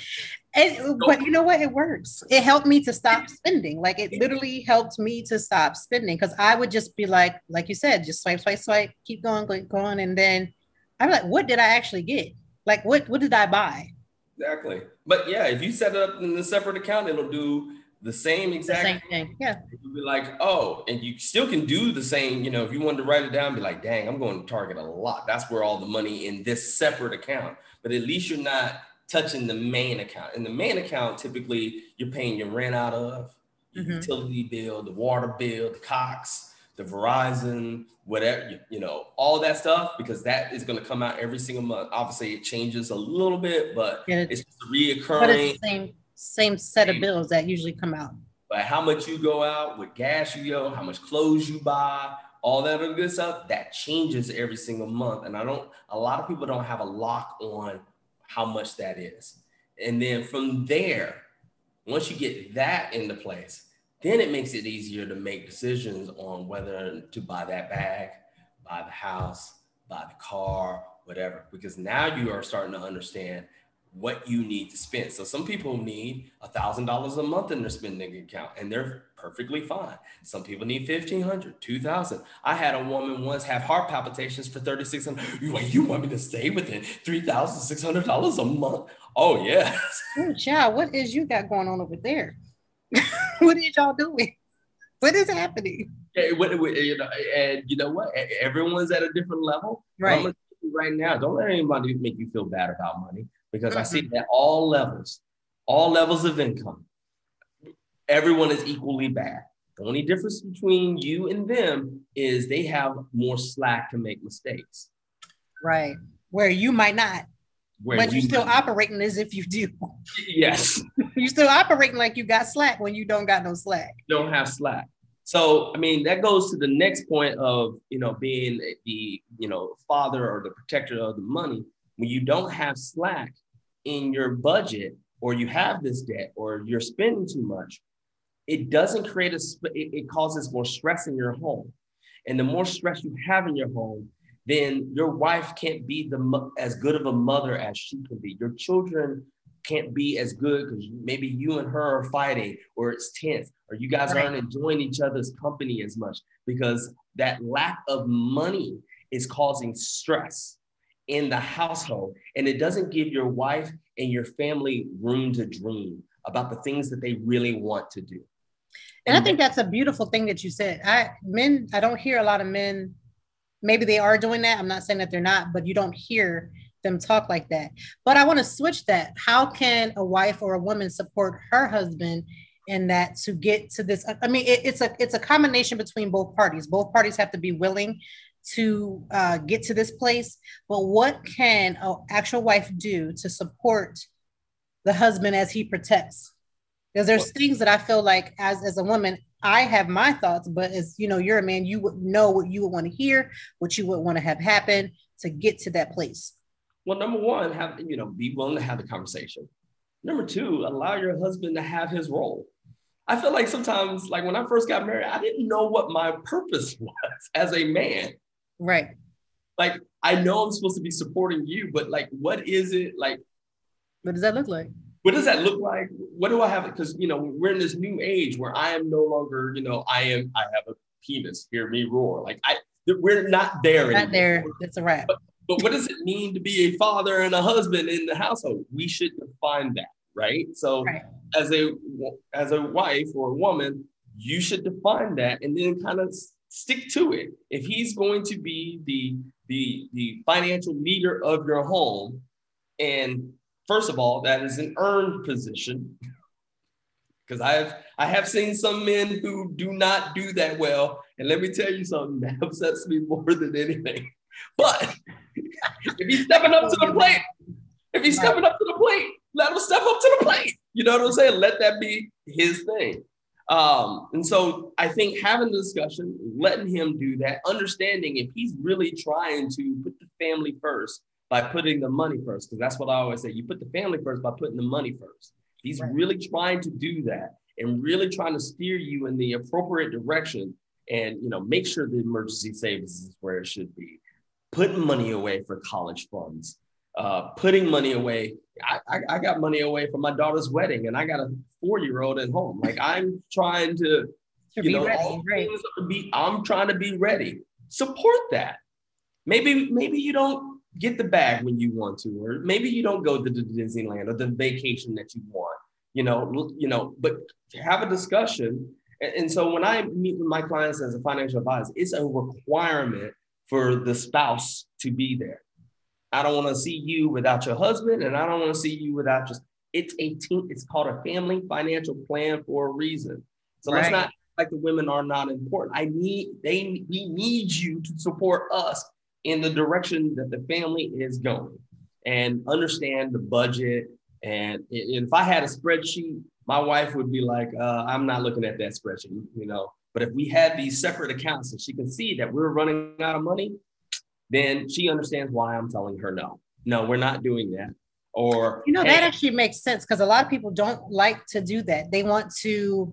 but you know what? It works. It helped me to stop spending. Like it literally helped me to stop spending because I would just be like, like you said, just swipe, swipe, swipe, keep going, going, going, and then I'm like, what did I actually get? Like, what what did I buy? Exactly. But yeah, if you set it up in a separate account, it'll do the same exact the same thing. Yeah. You'll be like, oh, and you still can do the same, you know, if you wanted to write it down, be like, dang, I'm going to target a lot. That's where all the money in this separate account. But at least you're not touching the main account. In the main account, typically you're paying your rent out of, mm-hmm. utility bill, the water bill, the Cox, the Verizon, whatever, you, you know, all that stuff, because that is going to come out every single month. Obviously, it changes a little bit, but yeah, it's just reoccurring. But it's the same same set of bills that usually come out. But how much you go out, what gas you go, how much clothes you buy, all that other good stuff, that changes every single month. And I don't, a lot of people don't have a lock on how much that is. And then from there, once you get that into place, then it makes it easier to make decisions on whether to buy that bag, buy the house, buy the car, whatever. Because now you are starting to understand what you need to spend. So some people need a thousand dollars a month in their spending account and they're perfectly fine. Some people need 1500, 2000. I had a woman once have heart palpitations for 3600. You, you want me to stay within $3,600 a month? Oh yes. Oh, child, what is you got going on over there? what are y'all doing? What is happening? Yeah, what, you know, and you know what? Everyone's at a different level. Right. Right now, don't let anybody make you feel bad about money because mm-hmm. I see that all levels, all levels of income, everyone is equally bad. The only difference between you and them is they have more slack to make mistakes. Right. Where you might not. Where but you're still operating as if you do. Yes. you're still operating like you got slack when you don't got no slack. Don't have slack. So, I mean, that goes to the next point of, you know, being the, you know, father or the protector of the money when you don't have slack in your budget or you have this debt or you're spending too much, it doesn't create a, it, it causes more stress in your home. And the more stress you have in your home, then your wife can't be the as good of a mother as she can be. Your children can't be as good because maybe you and her are fighting or it's tense or you guys aren't enjoying each other's company as much because that lack of money is causing stress in the household. And it doesn't give your wife and your family room to dream about the things that they really want to do. And, I think that's a beautiful thing that you said. I men, I don't hear a lot of men, maybe they are doing that. I'm not saying that they're not, but you don't hear them talk like that. But I want to switch that. How can a wife or a woman support her husband in that to get to this? I mean, it, it's a it's a combination between both parties. Both parties have to be willing to uh, get to this place, but what can an actual wife do to support the husband as he protects? Because there's things that I feel like as as a woman, I have my thoughts, but as you know, you're a man, you would know what you would want to hear, what you would want to have happen to get to that place. Well, number one, have you know, be willing to have the conversation. Number two, allow your husband to have his role. I feel like sometimes, like when I first got married, I didn't know what my purpose was as a man. Right. Like I know I'm supposed to be supporting you, but like, what is it like? What does that look like? What does that look like? What do I have? Because you know, we're in this new age where I am no longer, you know, I am. I have a penis. Hear me roar. Like I, we're not there. Not anymore. there. It's a wrap. But, but what does it mean to be a father and a husband in the household? We should define that, right? So, right. as a as a wife or a woman, you should define that and then kind of stick to it. If he's going to be the the the financial leader of your home, and first of all, that is an earned position. Because I've I have seen some men who do not do that well, and let me tell you something that upsets me more than anything. But if he's stepping up to the plate, if he's stepping up to the plate, let him step up to the plate. You know what I'm saying? Let that be his thing. Um, and so I think having the discussion, letting him do that, understanding if he's really trying to put the family first by putting the money first, because that's what I always say you put the family first by putting the money first. He's right. really trying to do that and really trying to steer you in the appropriate direction and you know make sure the emergency savings is where it should be putting money away for college funds uh, putting money away. I, I, I, got money away for my daughter's wedding, and I got a four year old at home. Like I'm trying to, to you know, ready, right. be, I'm trying to be ready. Support that. Maybe maybe you don't get the bag when you want to, or maybe you don't go to the Disneyland or the vacation that you want. You know, you know, but have a discussion. And, and so when I meet with my clients as a financial advisor, it's a requirement for the spouse to be there I don't want to see you without your husband, and I don't want to see you without just. It's a team. It's called a family financial plan for a reason. So right. let's not like the women are not important. I need they we need you to support us in the direction that the family is going, and understand the budget. And if I had a spreadsheet, my wife would be like, uh, "I'm not looking at that spreadsheet," you know. But if we had these separate accounts, and she can see that we're running out of money, then she understands why I'm telling her no. No, we're not doing that. Or you know, hey, that actually makes sense because a lot of people don't like to do that. They want to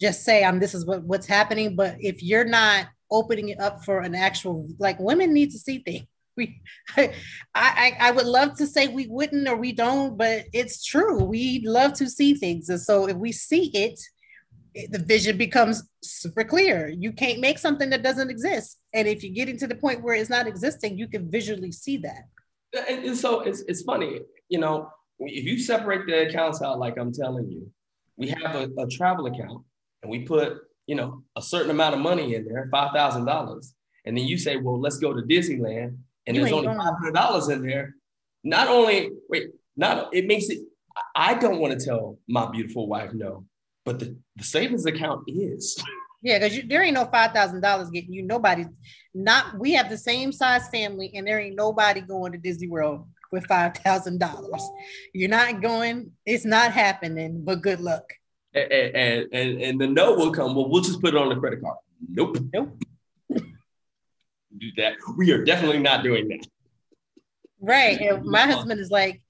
just say, "I'm this is what, what's happening." But if you're not opening it up for an actual like women need to see things. We, I, I, I would love to say we wouldn't or we don't, but it's true. We love to see things, and so if we see it, the vision becomes super clear. You can't make something that doesn't exist. And if you're getting to the point where it's not existing, you can visually see that. And, and so it's, it's funny, you know, if you separate the accounts out, like I'm telling you, we have a, a travel account and we put, you know, a certain amount of money in there, $5,000. And then you say, well, let's go to Disneyland. And you there's only $500 in there. Not only, wait, not, it makes it, I don't want to tell my beautiful wife no but the, the savings account is. Yeah, because there ain't no five thousand dollars getting you. Nobody, not we have the same size family, and there ain't nobody going to Disney World with five thousand dollars. You're not going. It's not happening. But good luck. And, and and and the no will come. Well, we'll just put it on the credit card. Nope. Nope. Do that. We are definitely not doing that. Right. And my husband is like,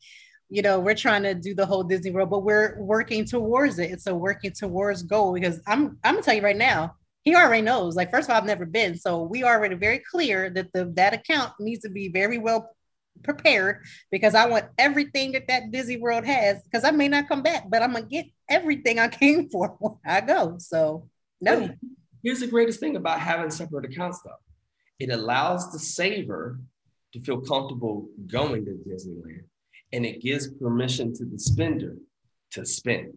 you know, we're trying to do the whole Disney World, but we're working towards it. It's a working towards goal because I'm I'm gonna tell you right now, he already knows. Like, first of all, I've never been, so we already very clear that the that account needs to be very well prepared because I want everything that that Disney World has. Because I may not come back, but I'm gonna get everything I came for when I go. So no. Here's the greatest thing about having separate accounts, though. It allows the saver to feel comfortable going to Disneyland and it gives permission to the spender to spend.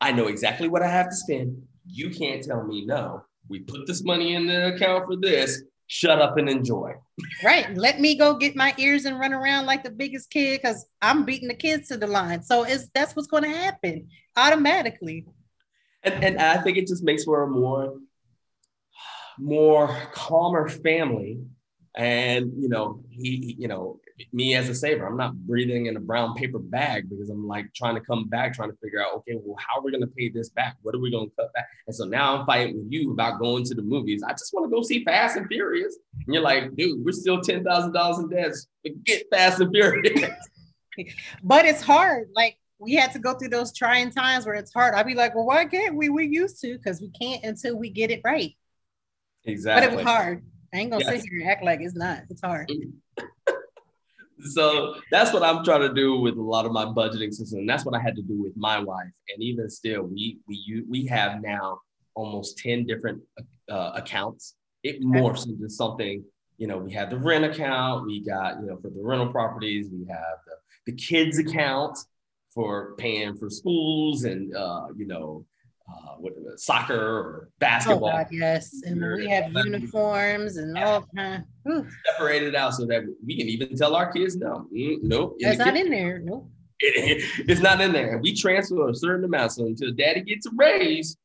I know exactly what I have to spend. You can't tell me no. We put this money in the account for this. Shut up and enjoy. Right. Let me go get my ears and run around like the biggest kid because I'm beating the kids to the line. So it's that's what's going to happen automatically. And, and I think it just makes for a more more calmer family. And you know, he, you know, me as a saver, I'm not breathing in a brown paper bag because I'm like trying to come back, trying to figure out, okay, well, how are we going to pay this back? What are we going to cut back? And so now I'm fighting with you about going to the movies. I just want to go see Fast and Furious. And you're like, dude, we're still ten thousand dollars in debt. Forget Fast and Furious. but it's hard. Like we had to go through those trying times where it's hard. I'd be like, well, why can't we? We used to because we can't until we get it right. Exactly. But it was hard. I ain't gonna yes. sit here and act like it's not. It's hard. so that's what I'm trying to do with a lot of my budgeting system. And that's what I had to do with my wife. And even still, we we we have now almost 10 different uh, accounts. It morphs into something, you know, we have the rent account, we got, you know, for the rental properties, we have the, the kids account for paying for schools and, uh, you know, uh, what soccer or basketball. Oh God, yes, and we have uniforms and all kind. Separated out so that we can even tell our kids no, mm, nope. That's not in there. Nope. It, it's not in there. We transfer a certain amount so until daddy gets a raise,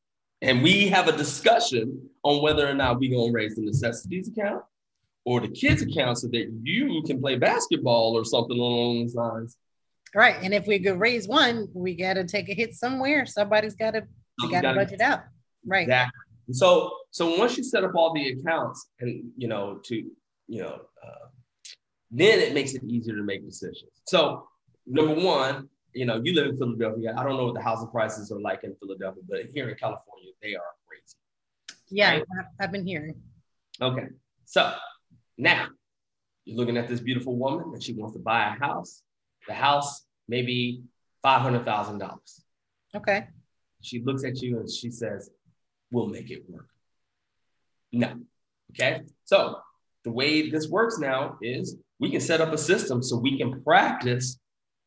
and we have a discussion on whether or not we're gonna raise the necessities account or the kids account so that you can play basketball or something along those lines. Right. And if we could raise one, we got to take a hit somewhere. Somebody's got to you got to budget out. Right. Exactly. So so once you set up all the accounts and you know to you know uh, then it makes it easier to make decisions. So number one, you know, you live in Philadelphia. I don't know what the housing prices are like in Philadelphia, but here in California, they are crazy. Yeah, right? I've been hearing. Okay. So now you're looking at this beautiful woman and she wants to buy a house. The house maybe five hundred thousand dollars. Okay. She looks at you and she says, We'll make it work. No. Okay. So the way this works now is we can set up a system so we can practice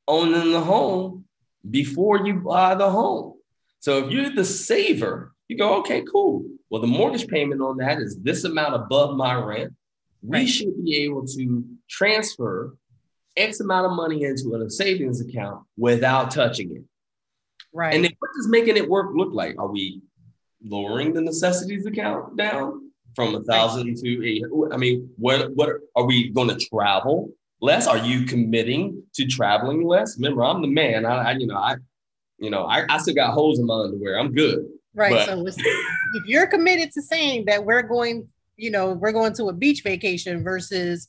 owning the home before you buy the home. So if you're the saver, you go, okay, cool. Well, the mortgage payment on that is this amount above my rent. We right. should be able to transfer X amount of money into a savings account without touching it. Right. And then what does making it work look like? Are we lowering the necessities account down from a thousand to eight? I mean, what what are we going to travel less? Are you committing to traveling less? Remember, I'm the man. I, I you know I you know I, I still got holes in my underwear. I'm good. Right. But. So if you're committed to saying that we're going, you know, we're going to a beach vacation versus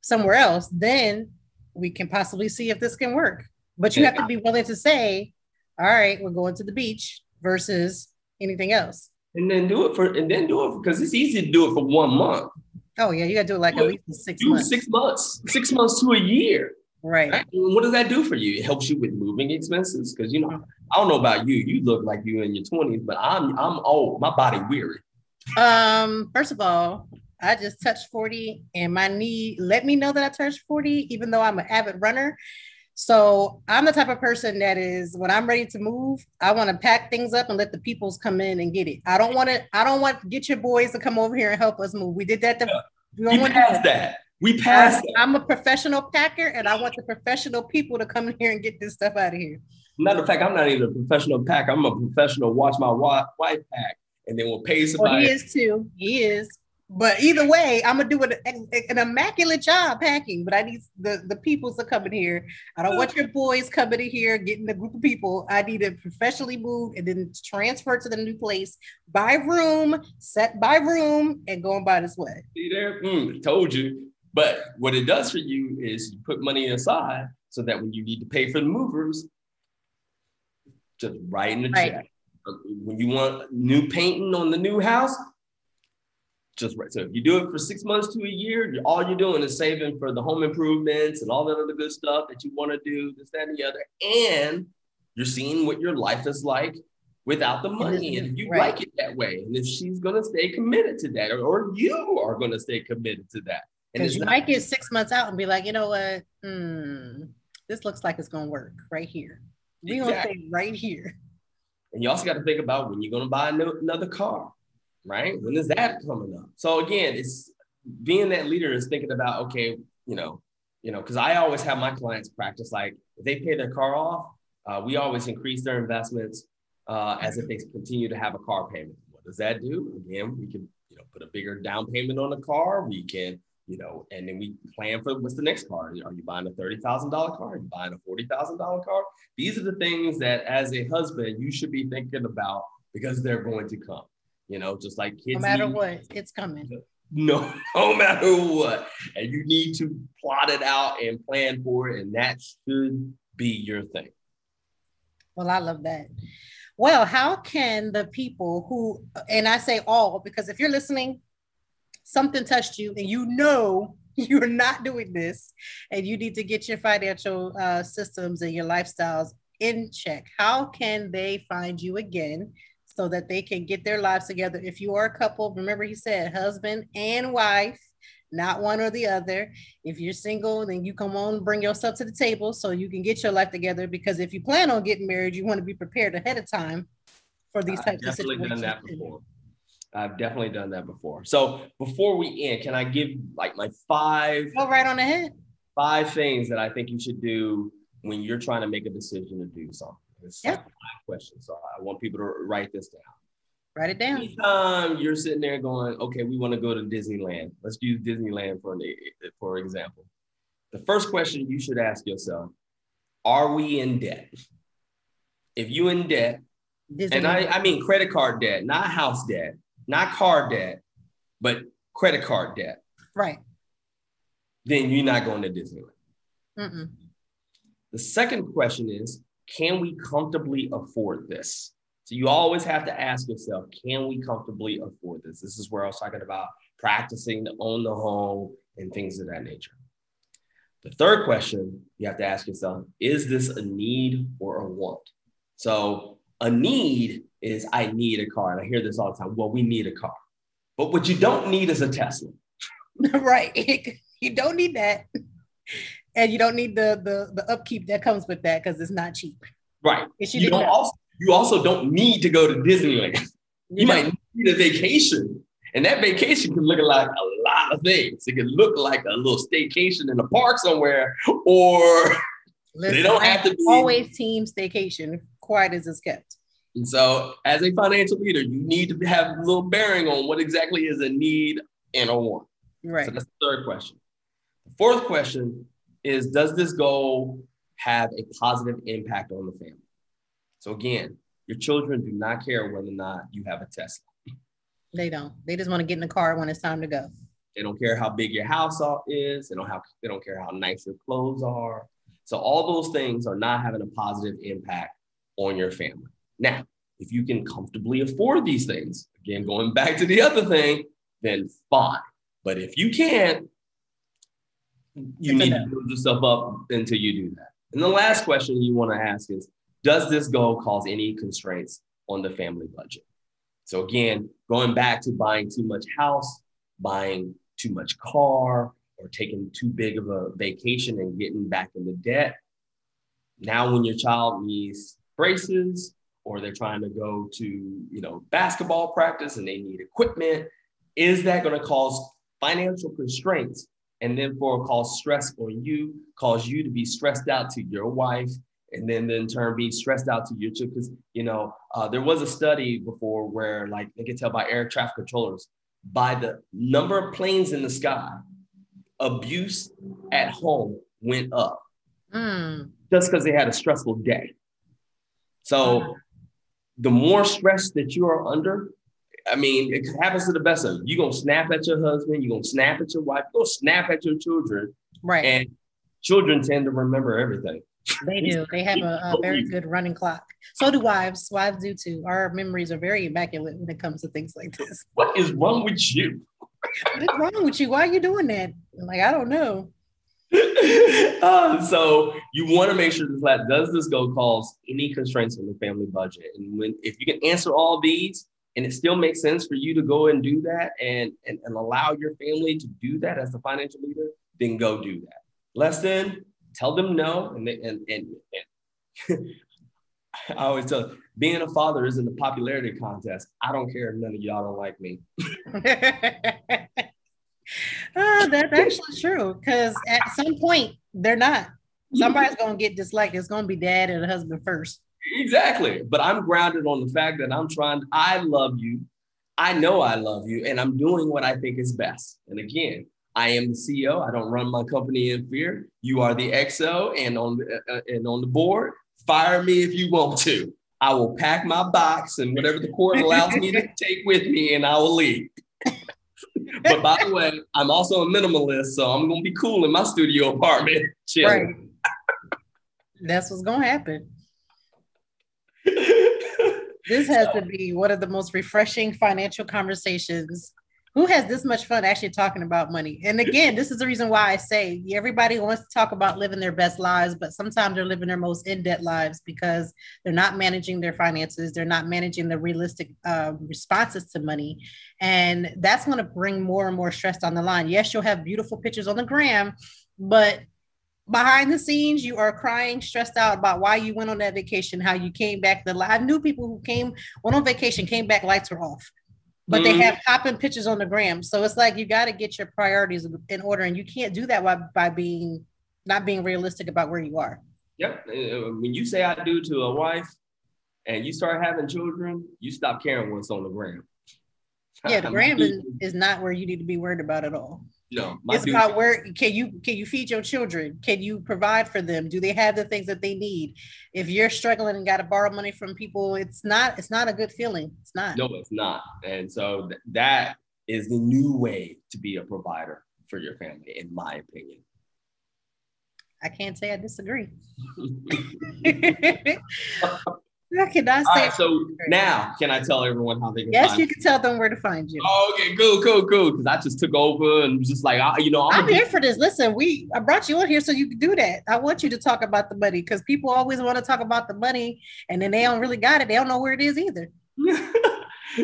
somewhere else, then we can possibly see if this can work. But you have to be willing to say, all right, we're going to the beach versus anything else. And then do it for, and then do it because it's easy to do it for one month. Oh yeah, you got to do it like do at least six do months. Six months, six months to a year. Right. right. What does that do for you? It helps you with moving expenses because you know I don't know about you. You look like you're in your twenties, but I'm I'm old. My body weary. Um. First of all, I just touched forty, and my knee let me know that I touched forty, even though I'm an avid runner. So I'm the type of person that is when I'm ready to move, I want to pack things up and let the peoples come in and get it. I don't want to. I don't want to get your boys to come over here and help us move. We did that. To, we don't want passed that. We passed. I, I'm a professional packer, and I want the professional people to come in here and get this stuff out of here. Matter of fact, I'm not even a professional packer. I'm a professional watch my wife pack, and then we'll pay somebody. Well, he is too. He is. But either way, I'm gonna do an, an immaculate job packing. But I need the the peoples to come in here. I don't want your boys coming in here getting a group of people. I need to professionally move and then transfer to the new place, by room, set by room, and going buy this way. See there? Mm, told you. But what it does for you is you put money aside so that when you need to pay for the movers, just write in the right. check. When you want new painting on the new house, just right. So if you do it for six months to a year, all you're doing is saving for the home improvements and all that other good stuff that you want to do, this, that, and the other. And you're seeing what your life is like without the money. And if you right. like it that way. And if she's going to stay committed to that, or, or you are going to stay committed to that. Because you not- might get six months out and be like, you know what? Hmm, this looks like it's going to work right here. We're going to stay right here. And you also got to think about when you're going to buy another car right? When is that coming up? So again, it's being that leader is thinking about, okay, you know, you know, because I always have my clients practice like if they pay their car off, uh, we always increase their investments uh, as if they continue to have a car payment. What does that do? Again, we can you know, put a bigger down payment on the car. We can, you know, and then we plan for what's the next car. Are you buying a thirty thousand dollar car? Are you buying a forty thousand dollar car? These are the things that, as a husband, you should be thinking about because they're going to come. You know, just like kids. No matter what, it's coming. No, no matter what, and you need to plot it out and plan for it, and that should be your thing. Well, I love that. Well, how can the people who, and I say all, because if you're listening, something touched you and you know you're not doing this and you need to get your financial uh, systems and your lifestyles in check, how can they find you again so that they can get their lives together? If you are a couple, remember he said husband and wife not one or the other. If you're single, then you come on, bring yourself to the table so you can get your life together. Because if you plan on getting married, you want to be prepared ahead of time for these types I've of definitely situations. done that before. I've definitely done that before. So before we end, can I give like my five Go right on ahead. five things that I think you should do when you're trying to make a decision to do something? It's Yeah. questions. So I want people to write this down. Write it down. Anytime you're sitting there going, okay, we want to go to Disneyland. Let's use Disneyland for an for example. The first question you should ask yourself: Are we in debt? If you in debt, Disney. and I, I mean credit card debt, not house debt, not car debt, but credit card debt, right. then you're not going to Disneyland. Mm-mm. The second question is, can we comfortably afford this? So you always have to ask yourself, can we comfortably afford this? This is where I was talking about practicing to own the home and things of that nature. The third question you have to ask yourself, is this a need or a want? So a need is I need a car. And I hear this all the time. Well, we need a car. But what you don't need is a Tesla. right. you don't need that. And you don't need the the, the upkeep that comes with that because it's not cheap. Right. You, don't done. also, you also don't need to go to Disneyland. You know? might need a vacation. And that vacation can look like a lot of things. It can look like a little staycation in a park somewhere, or Listen, don't have to be- always team staycation, quiet as it's kept. and so as a financial leader, you need to have a little bearing on what exactly is a need and a want. Right. So that's the third question. The fourth question is Does this goal have a positive impact on the family? So again, your children do not care whether or not you have a Tesla. They don't. They just want to get in the car when it's time to go. They don't care how big your house is. They don't have. They don't care how nice your clothes are. So all those things are not having a positive impact on your family. Now, if you can comfortably afford these things, again going back to the other thing, then fine. But if you can't, you need to build yourself up until you do that. And the last question you want to ask is, does this goal cause any constraints on the family budget? So again, going back to buying too much house, buying too much car, or taking too big of a vacation and getting back into debt. Now, when your child needs braces or they're trying to go to, you know, basketball practice and they need equipment, is that going to cause financial constraints and then for cause stress on you, cause you to be stressed out to your wife, and then in turn be stressed out to your children? Because you know, uh, there was a study before where like they could tell by air traffic controllers by the number of planes in the sky, abuse at home went up Mm. just because they had a stressful day. So the more stress that you are under, I mean, it happens to the best of you. You're gonna snap at your husband, you're gonna snap at your wife, you're gonna snap at your children, Right. and children tend to remember everything. they do. They have a, a very good running clock. So do wives. Wives do too. Our memories are very immaculate when it comes to things like this. What is wrong with you? What is wrong with you? Why are you doing that? Like, I don't know. Uh, so you want to make sure lab does this go cause any constraints on the family budget and when if you can answer all these and it still makes sense for you to go and do that and, and and allow your family to do that as a financial leader then go do that less than tell them no and they, and and, and I always tell being a father isn't a popularity contest. I don't care if none of y'all don't like me. oh, that's actually true. Because at some point, they're not. Somebody's gonna get disliked. It's gonna be dad and husband first. Exactly. But I'm grounded on the fact that I'm trying, I love you. I know I love you and I'm doing what I think is best. And again, I am the CEO. I don't run my company in fear. You are the XO and on the, uh, uh, and on the board. Fire me if you want to. I will pack my box and whatever the court allows me to take with me, and I will leave. but by the way, I'm also a minimalist, so I'm gonna be cool in my studio apartment. Right. That's what's gonna happen. This has to be one of the most refreshing financial conversations who has this much fun actually talking about money? And again, this is the reason why I say everybody wants to talk about living their best lives, but sometimes they're living their most in debt lives because they're not managing their finances, they're not managing the realistic uh, responses to money. And that's going to bring more and more stress on the line. Yes, you'll have beautiful pictures on the gram, but behind the scenes you are crying stressed out about why you went on that vacation how you came back the i knew people who came went on vacation came back lights were off but mm-hmm. they have popping pictures on the gram. So it's like you got to get your priorities in order, and you can't do that by, by being not being realistic about where you are. Yep. Uh, when you say I do to a wife, and you start having children, you stop caring what's on the gram. Yeah, the gram is, is not where you need to be worried about at all. No, it's about where can you can you feed your children? Can you provide for them? Do they have the things that they need? If you're struggling and got to borrow money from people, it's not it's not a good feeling. It's not. No, it's not. And so th- that is the new way to be a provider for your family, in my opinion. I can't say I disagree. I cannot say. Right, so now, can I tell everyone how they can? Yes, you can tell them where to find you. Oh, okay, cool, cool, cool. Because I just took over and was just like, I, you know, I'm, I'm here for this. Listen, we I brought you in here so you can do that. I want you to talk about the money because people always want to talk about the money, and then they don't really got it. They don't know where it is either.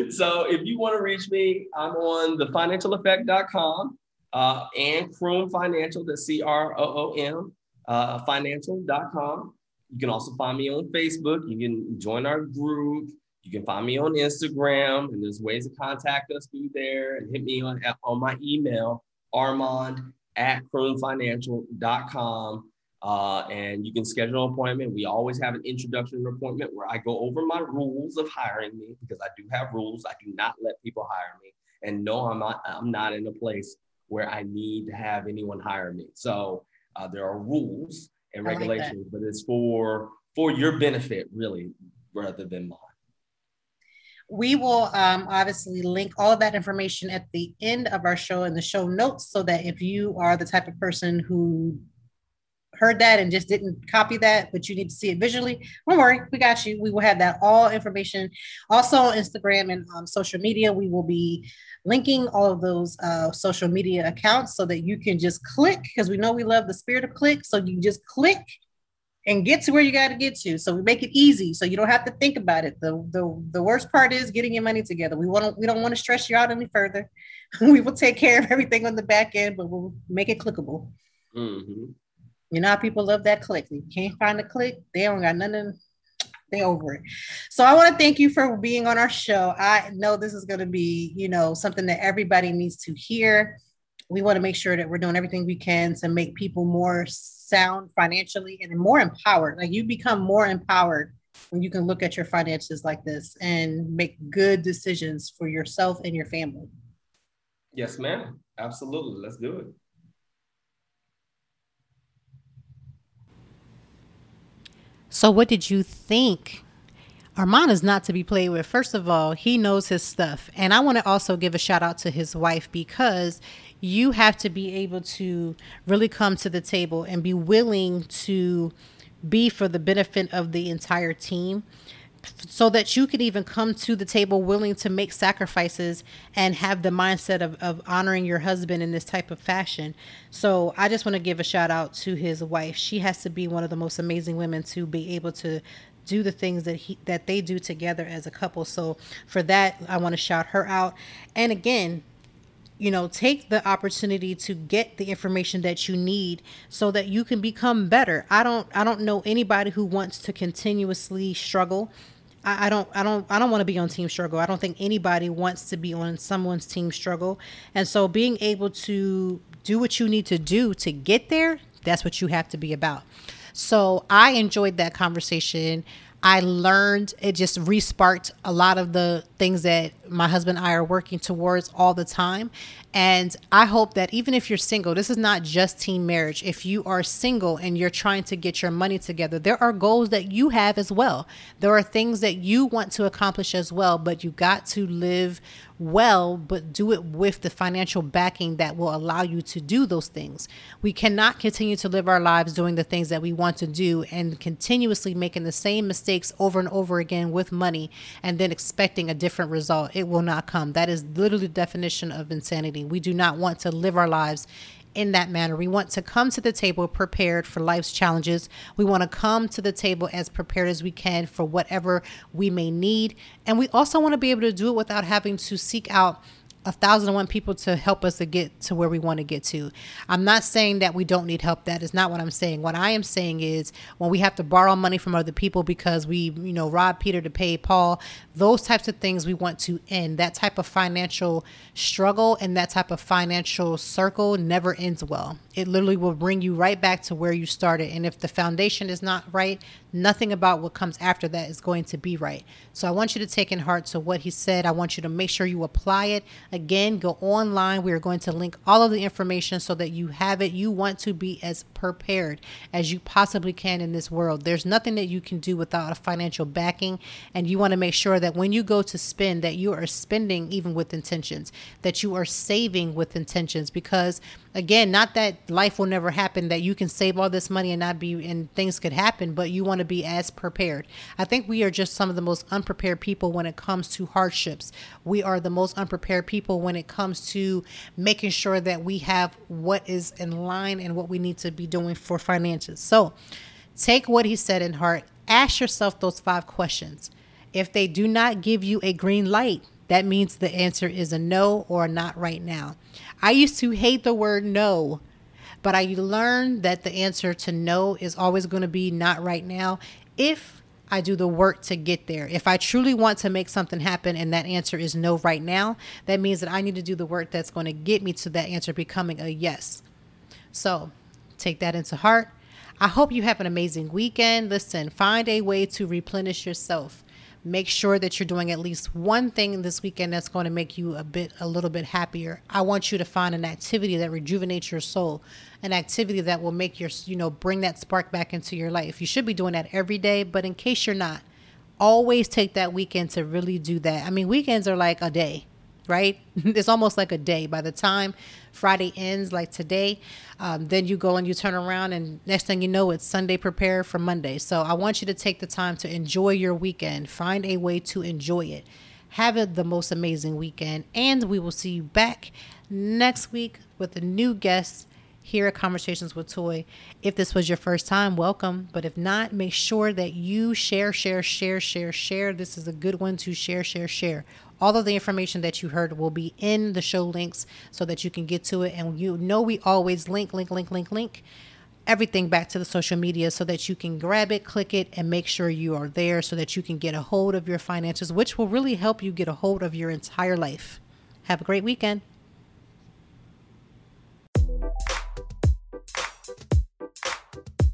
so if you want to reach me, I'm on thefinancialeffect.com uh, and Croom Financial, the C R O O M uh, financial.com. You can also find me on Facebook. You can join our group. You can find me on Instagram, and there's ways to contact us through there and hit me on, on my email, armand at croomfinancial.com. Uh, and you can schedule an appointment. We always have an introduction appointment where I go over my rules of hiring me because I do have rules. I do not let people hire me. And no, I'm not, I'm not in a place where I need to have anyone hire me. So uh, there are rules and regulations, but it's for for your benefit, really, rather than mine. We will um, obviously link all of that information at the end of our show in the show notes so that if you are the type of person who heard that and just didn't copy that, but you need to see it visually, don't worry, we got you. We will have that all information. Also on Instagram and um, social media, we will be linking all of those uh, social media accounts so that you can just click because we know we love the spirit of click. So you just click and get to where you got to get to. So we make it easy, so you don't have to think about it. the the The worst part is getting your money together. We want to we don't want to stress you out any further. we will take care of everything on the back end, but we'll make it clickable. Mm-hmm. You know how people love that click. You can't find a click, they don't got nothing they over it. So I want to thank you for being on our show. I know this is going to be, you know, something that everybody needs to hear. We want to make sure that we're doing everything we can to make people more sound financially and more empowered. Like you become more empowered when you can look at your finances like this and make good decisions for yourself and your family. Yes, ma'am. Absolutely. Let's do it. So, what did you think? Armand is not to be played with. First of all, he knows his stuff. And I want to also give a shout out to his wife because you have to be able to really come to the table and be willing to be for the benefit of the entire team so that you could even come to the table willing to make sacrifices and have the mindset of, of honoring your husband in this type of fashion. So I just want to give a shout out to his wife. She has to be one of the most amazing women to be able to do the things that he that they do together as a couple. So for that, I want to shout her out. And again, you know take the opportunity to get the information that you need so that you can become better i don't i don't know anybody who wants to continuously struggle I, I don't I don't I don't want to be on team struggle. I don't think anybody wants to be on someone's team struggle. And so being able to do what you need to do to get there, that's what you have to be about. So I enjoyed that conversation. I learned it just resparked a lot of the things that my husband and I are working towards all the time. And I hope that even if you're single, this is not just teen marriage. If you are single and you're trying to get your money together, there are goals that you have as well. There are things that you want to accomplish as well, but you got to live well, but do it with the financial backing that will allow you to do those things. We cannot continue to live our lives doing the things that we want to do and continuously making the same mistakes over and over again with money and then expecting a different result. It will not come. That is literally the definition of insanity. We do not want to live our lives in that manner. We want to come to the table prepared for life's challenges. We want to come to the table as prepared as we can for whatever we may need. And we also want to be able to do it without having to seek out a thousand and one people to help us to get to where we want to get to. I'm not saying that we don't need help. That is not what I'm saying. What I am saying is when we have to borrow money from other people because we, you know, rob Peter to pay Paul, those types of things we want to end. That type of financial struggle and that type of financial circle never ends well. It literally will bring you right back to where you started. And if the foundation is not right, nothing about what comes after that is going to be right. So I want you to take in heart to what he said. I want you to make sure you apply it. Again, go online. We are going to link all of the information so that you have it. You want to be as prepared as you possibly can in this world. There's nothing that you can do without a financial backing, and you want to make sure that when you go to spend that you are spending even with intentions, that you are saving with intentions because again, not that life will never happen, that you can save all this money and not be, and things could happen, but you want to be as prepared. I think we are just some of the most unprepared people when it comes to hardships. We are the most unprepared people when it comes to making sure that we have what is in line and what we need to be doing for finances. So take what he said in heart, ask yourself those five questions. If they do not give you a green light, that means the answer is a no or not right now. I used to hate the word no, but I learned that the answer to no is always going to be not right now if I do the work to get there. If I truly want to make something happen and that answer is no right now, that means that I need to do the work that's going to get me to that answer becoming a yes. So take that into heart. I hope you have an amazing weekend. Listen, find a way to replenish yourself make sure that you're doing at least one thing this weekend that's going to make you a bit a little bit happier. I want you to find an activity that rejuvenates your soul an activity that will make your you know bring that spark back into your life. You should be doing that every day but in case you're not always take that weekend to really do that. I mean weekends are like a day right? it's almost like a day. By the time Friday ends, like today, um, then you go and you turn around, and next thing you know, it's Sunday prepare for Monday. So I want you to take the time to enjoy your weekend. Find a way to enjoy it. Have it the most amazing weekend, and we will see you back next week with a new guest here at Conversations with Toy. If this was your first time, welcome. But if not, make sure that you share, share, share, share, share. This is a good one to share, share, share. All of the information that you heard will be in the show links so that you can get to it. And you know, we always link, link, link, link, link everything back to the social media so that you can grab it, click it, and make sure you are there so that you can get a hold of your finances, which will really help you get a hold of your entire life. Have a great weekend.